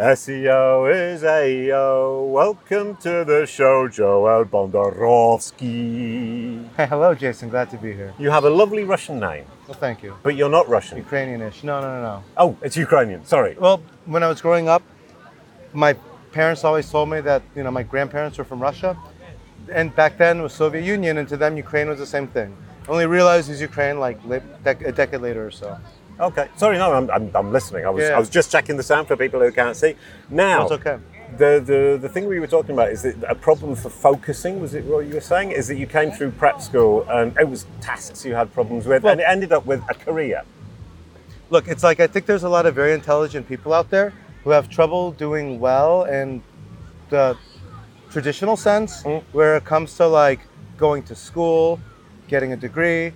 SEO is AEO. Welcome to the show, Joel Bondorowsky. Hey, hello, Jason. Glad to be here. You have a lovely Russian name, Well, thank you. but you're not Russian. Ukrainianish. No, no, no, no. Oh, it's Ukrainian. Sorry. Well, when I was growing up, my parents always told me that you know my grandparents were from Russia, and back then it was Soviet Union, and to them Ukraine was the same thing. I only realized it was Ukraine like a decade later or so. Okay. Sorry, no, I'm, I'm, I'm listening. I was, Yeah. I was just checking the sound for people who can't see. Now, That's okay. The, the, the thing we were talking about is that a problem for focusing, was it what you were saying? Is that you came through prep school and it was tasks you had problems with Well- and it ended up with a career. Look, it's like I think there's a lot of very intelligent people out there who have trouble doing well in the traditional sense, Mm. where it comes to like going to school, getting a degree.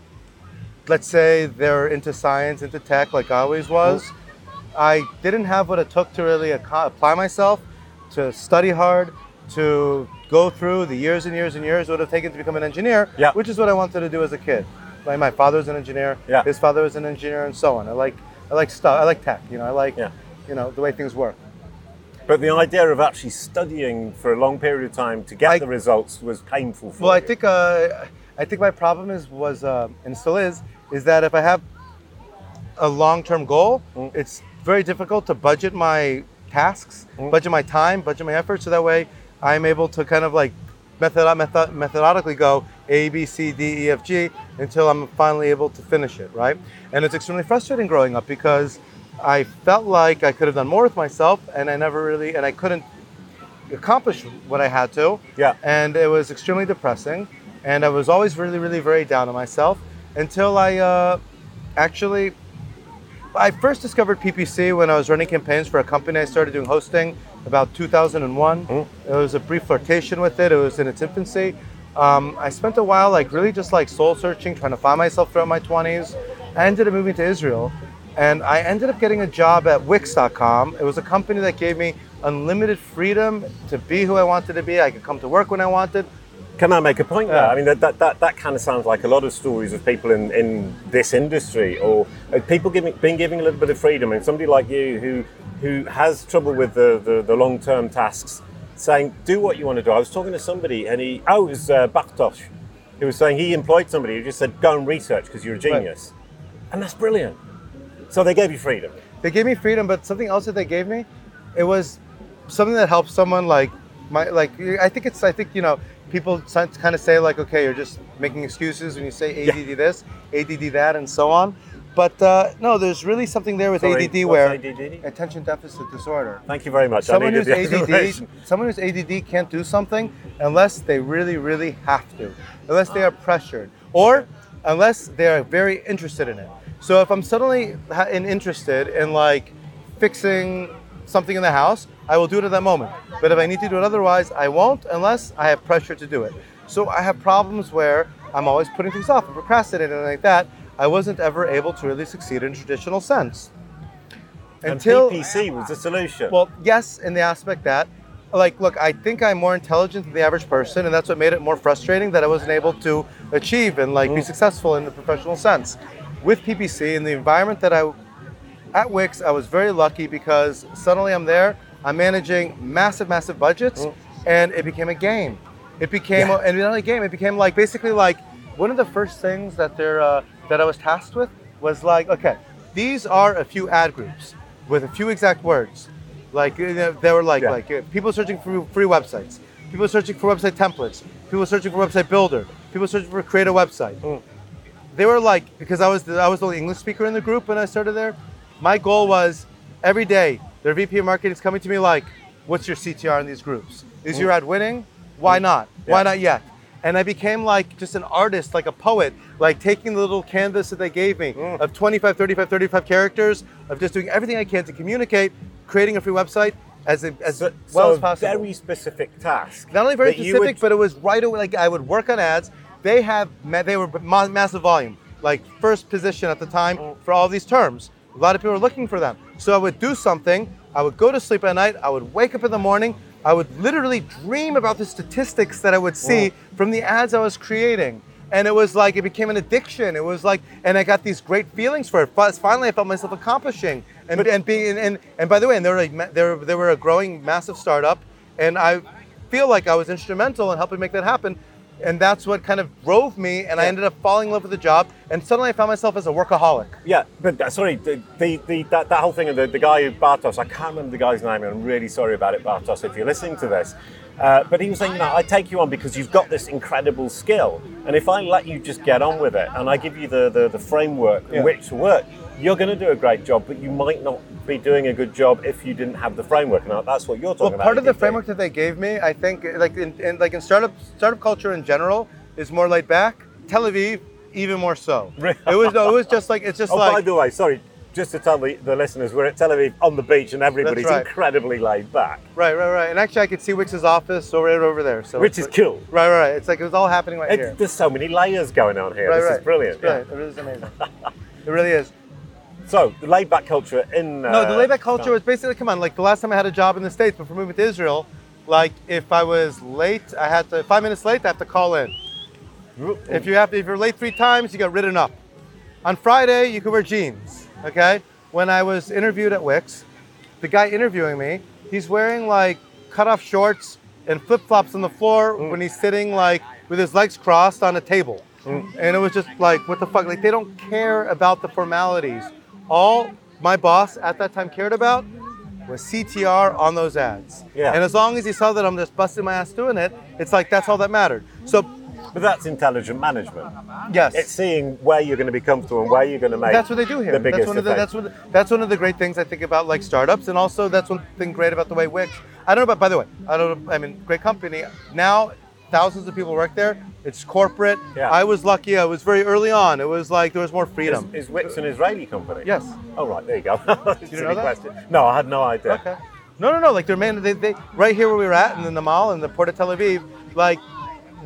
Let's say they're into science, into tech, like I always was. I didn't have what it took to really apply myself, to study hard, to go through the years and years and years it would have taken to become an engineer, Yeah. which is what I wanted to do as a kid. Like my father was an engineer, Yeah. his father was an engineer, and so on. I like, I like stuff. I like tech. You know, I like, Yeah. you know, the way things work. But the idea of actually studying for a long period of time to get I- the results was painful for me. Well, I think, uh, I think my problem is was uh, and still is is that if I have a long-term goal, Mm. it's very difficult to budget my tasks, Mm. budget my time, budget my effort, so that way I'm able to kind of like method, method methodically go A, B, C, D, E, F, G until I'm finally able to finish it, right? And it's extremely frustrating growing up because I felt like I could have done more with myself, and I never really, and I couldn't accomplish what I had to. Yeah. And it was extremely depressing, and I was always really, really very down on myself until I uh, actually. I first discovered PPC when I was running campaigns for a company I started doing hosting about 2001. It was a brief flirtation with it. It was in its infancy. Um, I spent a while like really just like soul searching, trying to find myself throughout my 20s. I ended up moving to Israel, and I ended up getting a job at Wix.com. It was a company that gave me unlimited freedom to be who I wanted to be. I could come to work when I wanted. Can I make a point there? Yeah. I mean, that, that, that, that kind of sounds like a lot of stories of people in, in this industry or uh, people giving, being given a little bit of freedom. And somebody like you who, who has trouble with the, the, the long term tasks saying, do what you want to do. I was talking to somebody and he, oh, it was uh, Bartosz, who was saying he employed somebody who just said, go and research because you're a genius. And that's brilliant. So they gave you freedom. They gave me freedom, but something else that they gave me, it was something that helps someone like my like. I think it's I think you know people kind of say like okay you're just making excuses when you say ADD this, ADD that, and so on. But uh, no, there's really something there with Sorry, ADD where ADD? attention deficit disorder. Thank you very much. Someone who's ADD, someone who's ADD can't do something unless they really, really have to, unless they are pressured, or unless they are very interested in it. So if I'm suddenly interested in like fixing something in the house, I will do it at that moment. But if I need to do it otherwise, I won't unless I have pressure to do it. So I have problems where I'm always putting things off and procrastinating and like that. I wasn't ever able to really succeed in traditional sense. And PPC was the solution. Well, yes, in the aspect that, like, look, I think I'm more intelligent than the average person, and that's what made it more frustrating that I wasn't able to achieve and like be mm. successful in the professional sense. With PPC in the environment that I at Wix, I was very lucky because suddenly I'm there, I'm managing massive, massive budgets, and it became a game. It became, Yeah. and not only a game, it became like basically like one of the first things that they're uh, that I was tasked with was like, okay, these are a few ad groups with a few exact words. Like they were like Yeah. like uh, people searching for free websites, people searching for website templates, people searching for website builder, people searching for create a website they were like because I was the, I was the only English speaker in the group when I started there. My goal was every day their VP of marketing is coming to me like, "What's your CTR in these groups? Is your ad winning? Why mm. not? Why not yet?" And I became like just an artist, like a poet, like taking the little canvas that they gave me mm. of 25, 35, 35 characters of just doing everything I can to communicate, creating a free website as, a, as so, well so as possible very specific task. not only very specific, would- but it was right away. Like I would work on ads. They have they were ma- massive volume, like first position at the time mm. for all these terms. A lot of people were looking for them. So I would do something. I would go to sleep at night. I would wake up in the morning. I would literally dream about the statistics that I would see from the ads I was creating. and it was like it became an addiction. It was like, and I got these great feelings for it. Fi- Finally, I felt myself accomplishing, and and being and, and and by the way, and they were like they were they were a growing massive startup, and I feel like I was instrumental in helping make that happen. And that's what kind of drove me, and I ended up falling in love with the job. And suddenly, I found myself as a workaholic. Yeah, but uh, sorry, the, the, the, that, that whole thing of the, the guy who Bartosz, I can't remember the guy's name, and I'm really sorry about it, Bartosz, if you're listening to this. Uh, but he was saying, you know, I take you on because you've got this incredible skill, and if I let you just get on with it, and I give you the, the, the framework Yeah. in which to work, you're going to do a great job, but you might not be doing a good job if you didn't have the framework. Now, that's what you're talking Well, about. part of the framework that they gave me, I think, like in, in like in startup startup culture in general, is more laid back. Tel Aviv, even more so. It was no, it was just like it's just like. Oh, by the way, sorry, just to tell the, the listeners, we're at Tel Aviv on the beach, and everybody's right. incredibly laid back. right, right, right. And actually, I could see Wix's office over right over there. So Which is cool. Right, right. It's like it was all happening right It's, here. there's so many layers going on here. right, this right. is brilliant. Yeah. It really is amazing. it really is. So the laid back culture in uh, No, the laid back culture was basically come on. Like the last time I had a job in the states before moving to Israel, like if I was late, I had to five minutes late, I have to call in. If you have to, if you're late three times, you get written up. On Friday, you can wear jeans. Okay. When I was interviewed at Wix, the guy interviewing me, he's wearing like cut-off shorts and flip-flops on the floor mm. when he's sitting like with his legs crossed on a table. Mm. And it was just like, what the fuck? Like they don't care about the formalities. All my boss at that time cared about was CTR on those ads. Yeah. And as long as he saw that I'm just busting my ass doing it, it's like that's all that mattered. So but that's intelligent management. yes. It's seeing where you're going to be comfortable and where you're going to make. that's what they do here. The biggest that's one of the that's one that's one of the great things I think about like startups, and also that's one thing great about the way Wix. I don't know about by the way. I don't. I mean, great company. Now thousands of people work there. It's corporate. Yeah. I was lucky. I was very early on. It was like there was more freedom. is Wix an Israeli company? Yes. Oh right, there you go. Silly know that? question. No, I had no idea. Okay. No, no, no. Like they're man. They, they right here where we were at, and in the mall in the port of Tel Aviv, like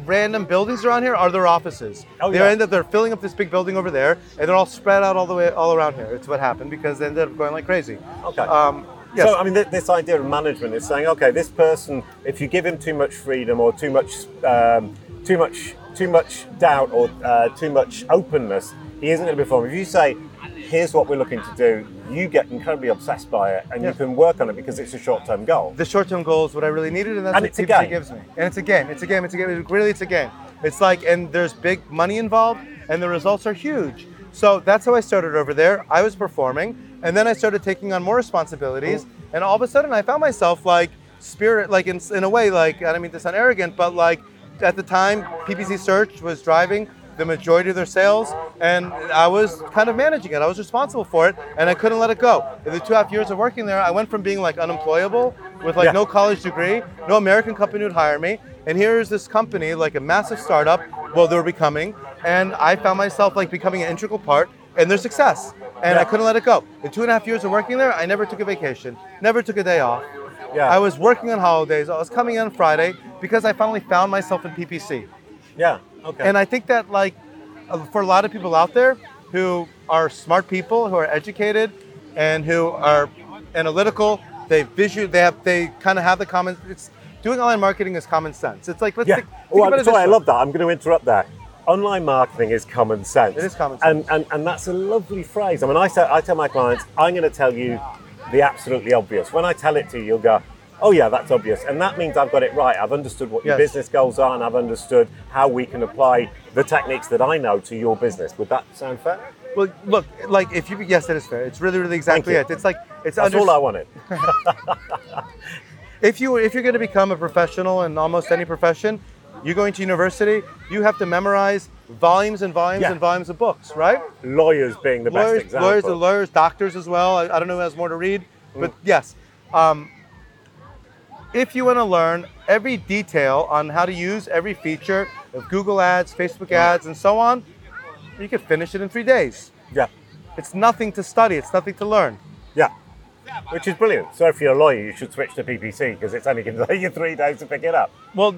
random buildings around here are their offices. Oh, they yeah. end up they're filling up this big building over there, and they're all spread out all the way all around here. It's what happened because they ended up going like crazy. Okay. Um, yes. So I mean, th- this idea of management is saying, okay, this person, if you give him too much freedom or too much, um, too much, too much doubt or uh, too much openness, he isn't going to perform. If you say, here's what we're looking to do, you get incredibly obsessed by it, and Yeah. you can work on it because it's a short-term goal. the short-term goal is what I really needed, and that's And what it's PPC gives me. And it's a game. It's a game. It's a game. It really, it's a game. It's like, and there's big money involved, and the results are huge. So that's how I started over there. I was performing, and then I started taking on more responsibilities, and all of a sudden I found myself like spirit, like in, in a way, like I don't mean to sound arrogant, but like at the time PPC Search was driving the majority of their sales, and I was kind of managing it. I was responsible for it, and I couldn't let it go. In the two and a half years of working there, I went from being like unemployable with like Yeah. no college degree, no American company would hire me, and here's this company, like a massive startup, well, they were becoming, and I found myself like becoming an integral part in their success, and I couldn't let it go. In two and a half years of working there, I never took a vacation, never took a day off. Yeah. I was working on holidays. I was coming in on Friday because I finally found myself in PPC. Yeah. Okay. And I think that like for a lot of people out there who are smart people, who are educated, and who are analytical, they visual, they have, they kind of have the common. It's doing online marketing is common sense. It's like let's yeah. think, think Oh, about I'm sorry, I love that. I'm going to interrupt there. Online marketing is common sense. It is common And, and, and that's a lovely phrase. I mean, I, say, I tell my clients, I'm going to tell you the absolutely obvious. When I tell it to you, you'll go, oh, yeah, that's obvious. And that means I've got it right. I've understood what your Yes. business goals are and I've understood how we can apply the techniques that I know to your business. Would that sound fair? Well, look, like if you yes, it is fair. It's really, really exactly it. It's like it's That's under- all I wanted. if you if you're going to become a professional in almost any profession, you're going to university. You have to memorize volumes and volumes Yeah. and volumes of books, right? Lawyers being the lawyers, best example. lawyers, and lawyers, doctors as well. I, I don't know who has more to read, but yes. Um, if you want to learn every detail on how to use every feature of Google Ads, Facebook Ads, and so on, you can finish it in three days. Yeah. It's nothing to study. It's nothing to learn. Yeah. Which is brilliant. So if you're a lawyer, you should switch to PPC because it's only going to take you three days to pick it up. Well,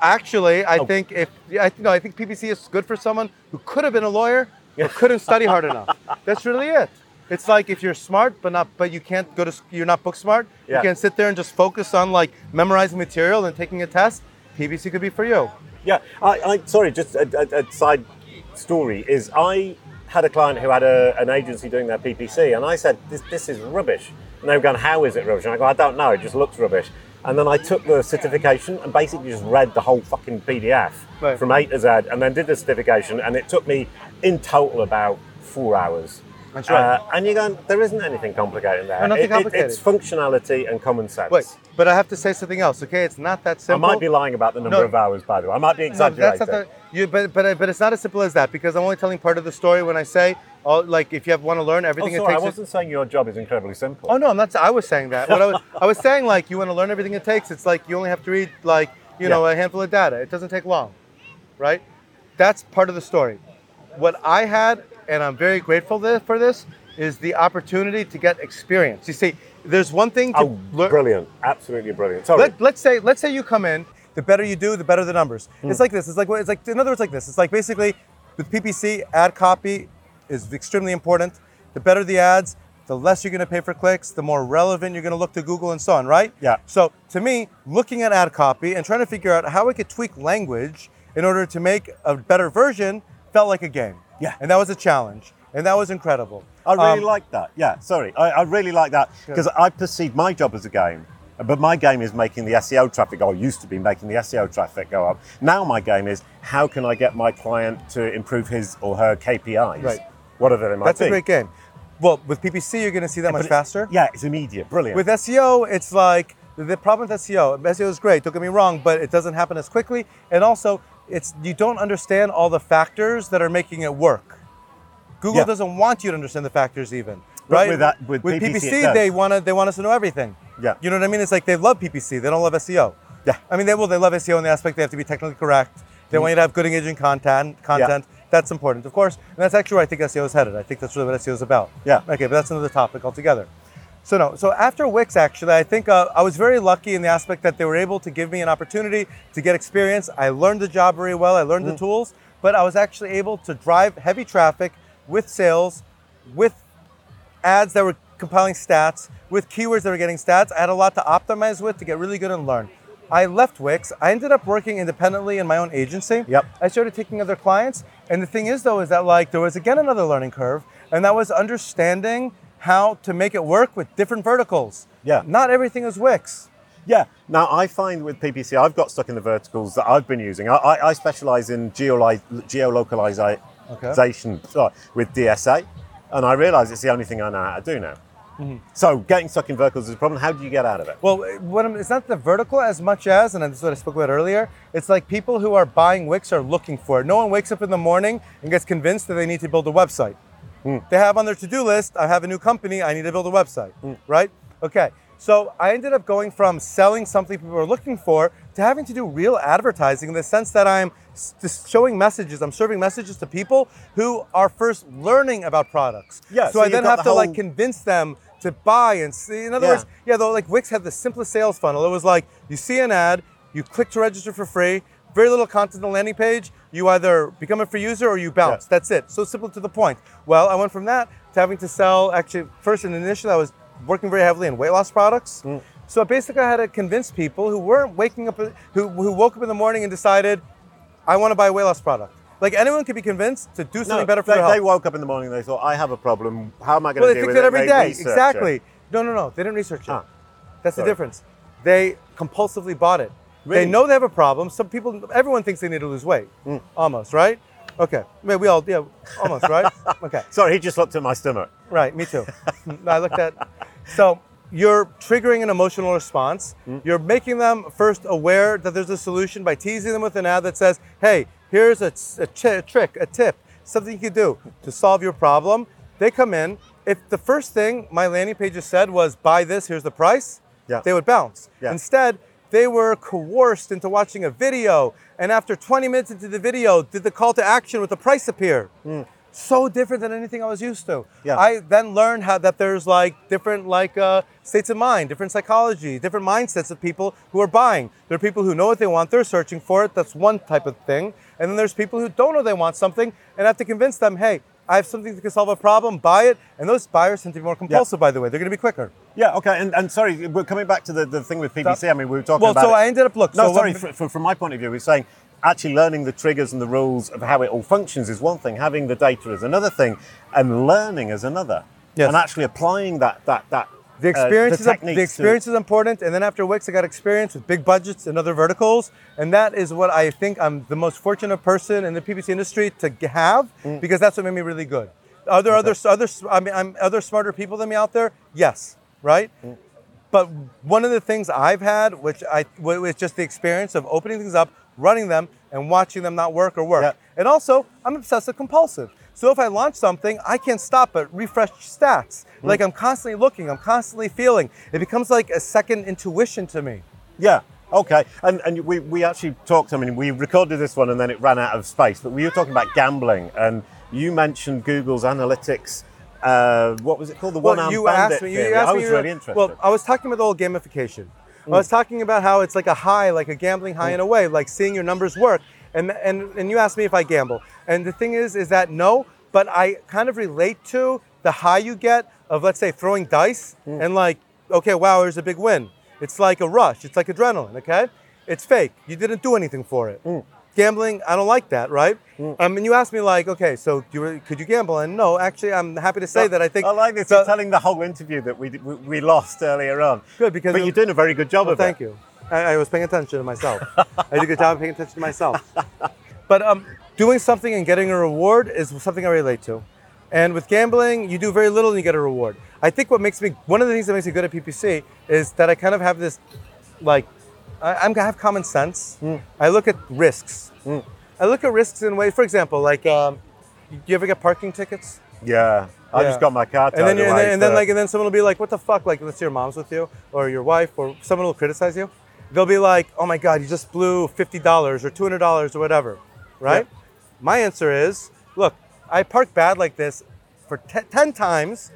actually, I Oh. think if I, no, I think PPC is good for someone who could have been a lawyer but couldn't study hard enough. That's really it. It's like if you're smart but not but you can't go to you're not book smart. Yeah. You can sit there and just focus on like memorizing material and taking a test. PPC could be for you. Yeah, I, I sorry, just a, a, a side story is I had a client who had a, an agency doing their PPC, and I said, this, this is rubbish. And they were going, how is it rubbish? And I go, I don't know, it just looks rubbish. And then I took the certification and basically just read the whole fucking PDF Right. from A to Z, and then did the certification, and it took me in total about four hours. That's right. Uh, and you're going, there isn't anything complicated there. No, nothing It- it- complicated. it's functionality and common sense. Wait, but I have to say something else. Okay, it's not that simple. I might be lying about the number No. of hours, by the way. I might be No, exaggerating. the, you, but but but it's not as simple as that because I'm only telling part of the story when I say, oh, like if you have, want to learn oh, everything sorry, it takes. I wasn't saying your job is incredibly simple. Oh no, I'm not. I was saying that. What I was, I was saying like you want to learn everything it takes. It's like you only have to read like you know a handful of data. It doesn't take long, right? That's part of the story. What I had, and I'm very grateful for this, is the opportunity to get experience. You see, there's one thing to Oh, learn. brilliant! Absolutely brilliant. Sorry. Let, let's say let's say you come in the better you do the better the numbers Hmm. it's like this it's like it's like in other words like this it's like basically with ppc ad copy is extremely important the better the ads the less you're going to pay for clicks the more relevant you're going to look to google and so on right Yeah. so to me looking at ad copy and trying to figure out how i could tweak language in order to make a better version felt like a game Yeah. and that was a challenge and that was incredible I really Um, like that. Yeah, sorry. I, I really like that because I perceive my job as a game. But my game is making the SEO traffic go. Used to be making the SEO traffic go up. Now my game is how can I get my client to improve his or her KPIs? Right. Whatever they might that's be. a great game well with ppc you're going to see that But much it- faster Yeah, it's immediate. Brilliant. With SEO, it's like the problem with SEO. SEO is great. Don't get me wrong, but it doesn't happen as quickly, and also it's you don't understand all the factors that are making it work. Google Yeah. doesn't want you to understand the factors even, right? with that- with PPC it does. they want to they want us to know everything. Yeah. you know what I mean. It's like they love PPC. They don't love SEO. Yeah. I mean they will. They love SEO in the aspect they have to be technically correct. They mm-hmm. want you to have good engaging content. Content. That's important, of course, and that's actually where I think SEO is headed. I think that's really what SEO is about. Yeah. Okay, but that's another topic altogether. So no, so after Wix, actually, I think uh, I was very lucky in the aspect that they were able to give me an opportunity to get experience. I learned the job very well. I learned the tools, but I was actually able to drive heavy traffic with sales, with ads that were compiling stats, with keywords that were getting stats. I had a lot to optimize with to get really good and learn. I left Wix. I ended up working independently in my own agency. Yep. I started taking other clients. And the thing is, though, is that like there was again another learning curve, and that was understanding how to make it work with different verticals. Yeah. Not everything is Wix. Yeah. Now I find with PPC, I've got stuck in the verticals that I've been using. I, I, I specialize in geoli- geolocalization sorry, with DSA, and I realize it's the only thing I know how to do now. Mm-hmm. So getting stuck in verticals is a problem. How do you get out of it? Well, what I'm, it's not the vertical as much as, and this is what I spoke about earlier. It's like people who are buying Wix are looking for it. No one wakes up in the morning and gets convinced that they need to build a website. They have on their to-do list, I have a new company, I need to build a website, right? Okay. So I ended up going from selling something people are looking for to having to do real advertising in the sense that I'm just showing messages, I'm serving messages to people who are first learning about products. Yeah, So, so I then have the to like convince them to buy and see. In other Yeah. words, yeah, though, like Wix had the simplest sales funnel. It was like you see an ad, you click to register for free, very little content on the landing page. You either become a free user or you bounce. Yeah. That's it. So simple to the point. Well, I went from that to having to sell. Actually, first and initially, I was working very heavily in weight loss products. Mm. So basically, I had to convince people who weren't waking up, who, who woke up in the morning and decided, I want to buy a weight loss product. Like anyone could be convinced to do something better for they, their health. they woke up in the morning and they thought, I have a problem. How am I going Well, to they deal with it it? They day. research it. Exactly. No, no, no. They didn't research it. Ah, That's the difference. They compulsively bought it. Really? They know they have a problem. Some people, everyone thinks they need to lose weight. Hmm. Almost, right? Okay. Maybe we all, yeah, almost, right? Okay. Sorry, he just looked at my stomach. Right, me too. I looked at. So you're triggering an emotional response. You're making them first aware that there's a solution by teasing them with an ad that says, "Hey, here's a, a chi- trick, a tip, something you can do to solve your problem." They come in. If the first thing my landing pages said was, "Buy this, here's the price," Yeah. they would bounce. Yeah. Instead, they were coerced into watching a video, and after 20 minutes into the video, did the call to action with the price appear? So different than anything I was used to. Yeah. I then learned how that there's like different like uh, states of mind, different psychology, different mindsets of people who are buying. There are people who know what they want, they're searching for it. That's one type of thing. And then there's people who don't know they want something, and I have to convince them, hey, I have something that can solve a problem. Buy it. And those buyers tend to be more compulsive, by the way. They're going to be quicker. Yeah, okay. And, and sorry, we're coming back to the, the thing with PPC. I mean, we were talking Well, about so it. I ended up look. No, so sorry. what- fr- fr- from my point of view, we're saying actually learning the triggers and the rules of how it all functions is one thing. Having the data is another thing, and learning is another. Yes. And actually applying that that that The uh, experience, is, the experience is important, and then after Wix, I got experience with big budgets and other verticals, and that is what I think I'm the most fortunate person in the PPC industry to have, Mm. because that's what made me really good. Are there other other I mean, I'm other smarter people than me out there? Yes, right. Mm. But one of the things I've had, which I was just the experience of opening things up, running them, and watching them not work or work. Yeah. And also, I'm obsessive compulsive. So if I launch something, I can't stop but refresh stats. Mm. Like I'm constantly looking, I'm constantly feeling. It becomes like a second intuition to me. Yeah. Okay. And and we, we actually talked. I mean, we recorded this one and then it ran out of space. But we were talking about gambling, and you mentioned Google's analytics. Uh, what was it called? The one arm you bandit asked me. You theory. asked I me. was you- really interested. Well, I was talking about the whole gamification. I was talking about how it's like a high, like a gambling high in a way, like seeing your numbers work. And and and you asked me if I gamble. And the thing is, is that no, but I kind of relate to the high you get of let's say throwing dice hmm. and like, okay, wow, there's a big win. It's like a rush. It's like adrenaline. Okay, it's fake. You didn't do anything for it. Hmm. Gambling, I don't like that, right? Hmm. Um, and you asked me like, okay, so you, could you gamble? And no, actually, I'm happy to say that I think I like this. so- You're telling the whole interview that we, we, we lost earlier on. Good, because But you're doing a very good job Well, of thank it. Thank you. I, I was paying attention to myself. I did a good job of paying attention to myself. But um, doing something and getting a reward is something I relate to. And with gambling, you do very little and you get a reward. I think what makes me one of the things that makes me good at PPC is that I kind of have this, like, I, I'm I have common sense. Hmm. I look at risks. I look at risks in ways. For example, like, um, you ever get parking tickets? Yeah. I Yeah. just got my car and then, and then, and then like and then someone will be like, "What the fuck?" Like, let's say your mom's with you, or your wife, or someone will criticize you. They'll be like, "Oh my god, you just blew fifty dollars or two hundred dollars or whatever," right? My answer is, look, I park bad like this for te- ten times.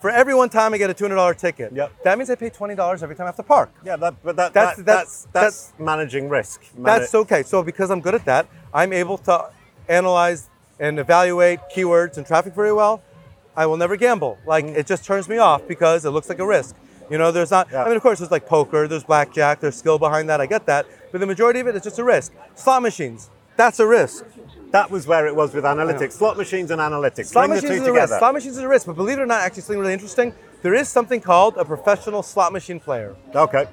For every one time I get a two hundred dollar ticket, Yep. that means I pay twenty dollars every time I have to park. Yeah, that, but that, That's- that, that's- that's, that's, managing risk. That's okay. So because I'm good at that, I'm able to analyze and evaluate keywords and traffic very well. I will never gamble. Like Mm. it just turns me off because it looks like a risk. You know, there's not. Yeah. I mean, of course, there's like poker, there's blackjack, there's skill behind that. I get that, but the majority of it is just a risk. Slot machines, that's a risk. That was where it was with analytics. Slot machines and analytics. Slot Bring the machines two is a risk. Slot machines is a risk, but believe it or not, actually something really interesting. There is something called a professional slot machine player. Okay.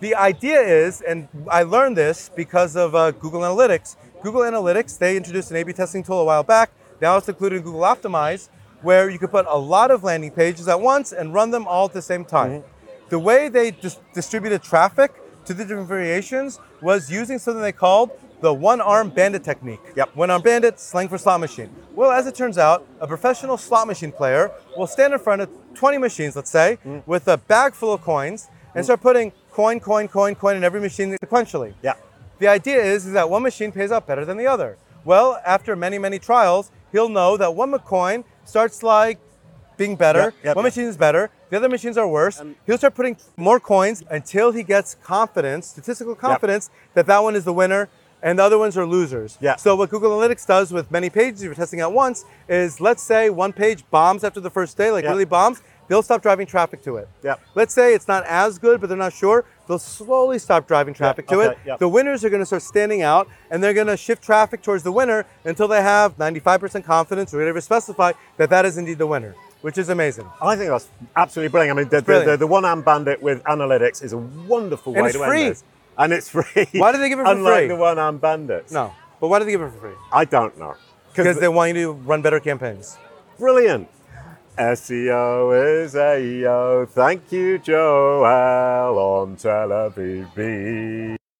The idea is, and I learned this because of uh, Google Analytics. Google Analytics, they introduced an A/B testing tool a while back. Now it's included in Google Optimize, where you could put a lot of landing pages at once and run them all at the same time. Mm-hmm. The way they dis- distributed traffic to the different variations was using something they called the one-arm bandit technique. Yep. One-arm bandit, slang for slot machine. Well, as it turns out, a professional slot machine player will stand in front of 20 machines, let's say, Mm. with a bag full of coins and start putting coin, coin, coin, coin in every machine sequentially. Yeah. The idea is, is that one machine pays out better than the other. Well, after many, many trials, he'll know that one coin starts like being better, Yep, yep, one yep. machine is better, the other machines are worse. Um, he'll start putting more coins until he gets confidence, statistical confidence, that that one is the winner and the other ones are losers. Yeah. So what Google Analytics does with many pages you're testing at once is let's say one page bombs after the first day, like really bombs, they'll stop driving traffic to it. Yeah. Let's say it's not as good, but they're not sure. They'll slowly stop driving traffic to okay, it. yeah. The winners are going to start standing out, and they're going to shift traffic towards the winner until they have 95% confidence or whatever specify that that is indeed the winner, which is amazing. I think that's absolutely brilliant. I mean, the, the, the, the one-arm bandit with analytics is a wonderful And way it's to free. end this. And it's free. Why do they give it for Unlike free? the one-arm bandits. No, but why do they give it for free? I don't know. Because they want you to run better campaigns. Brilliant. SEO is AEO. Thank you, Joel on Tel Aviv.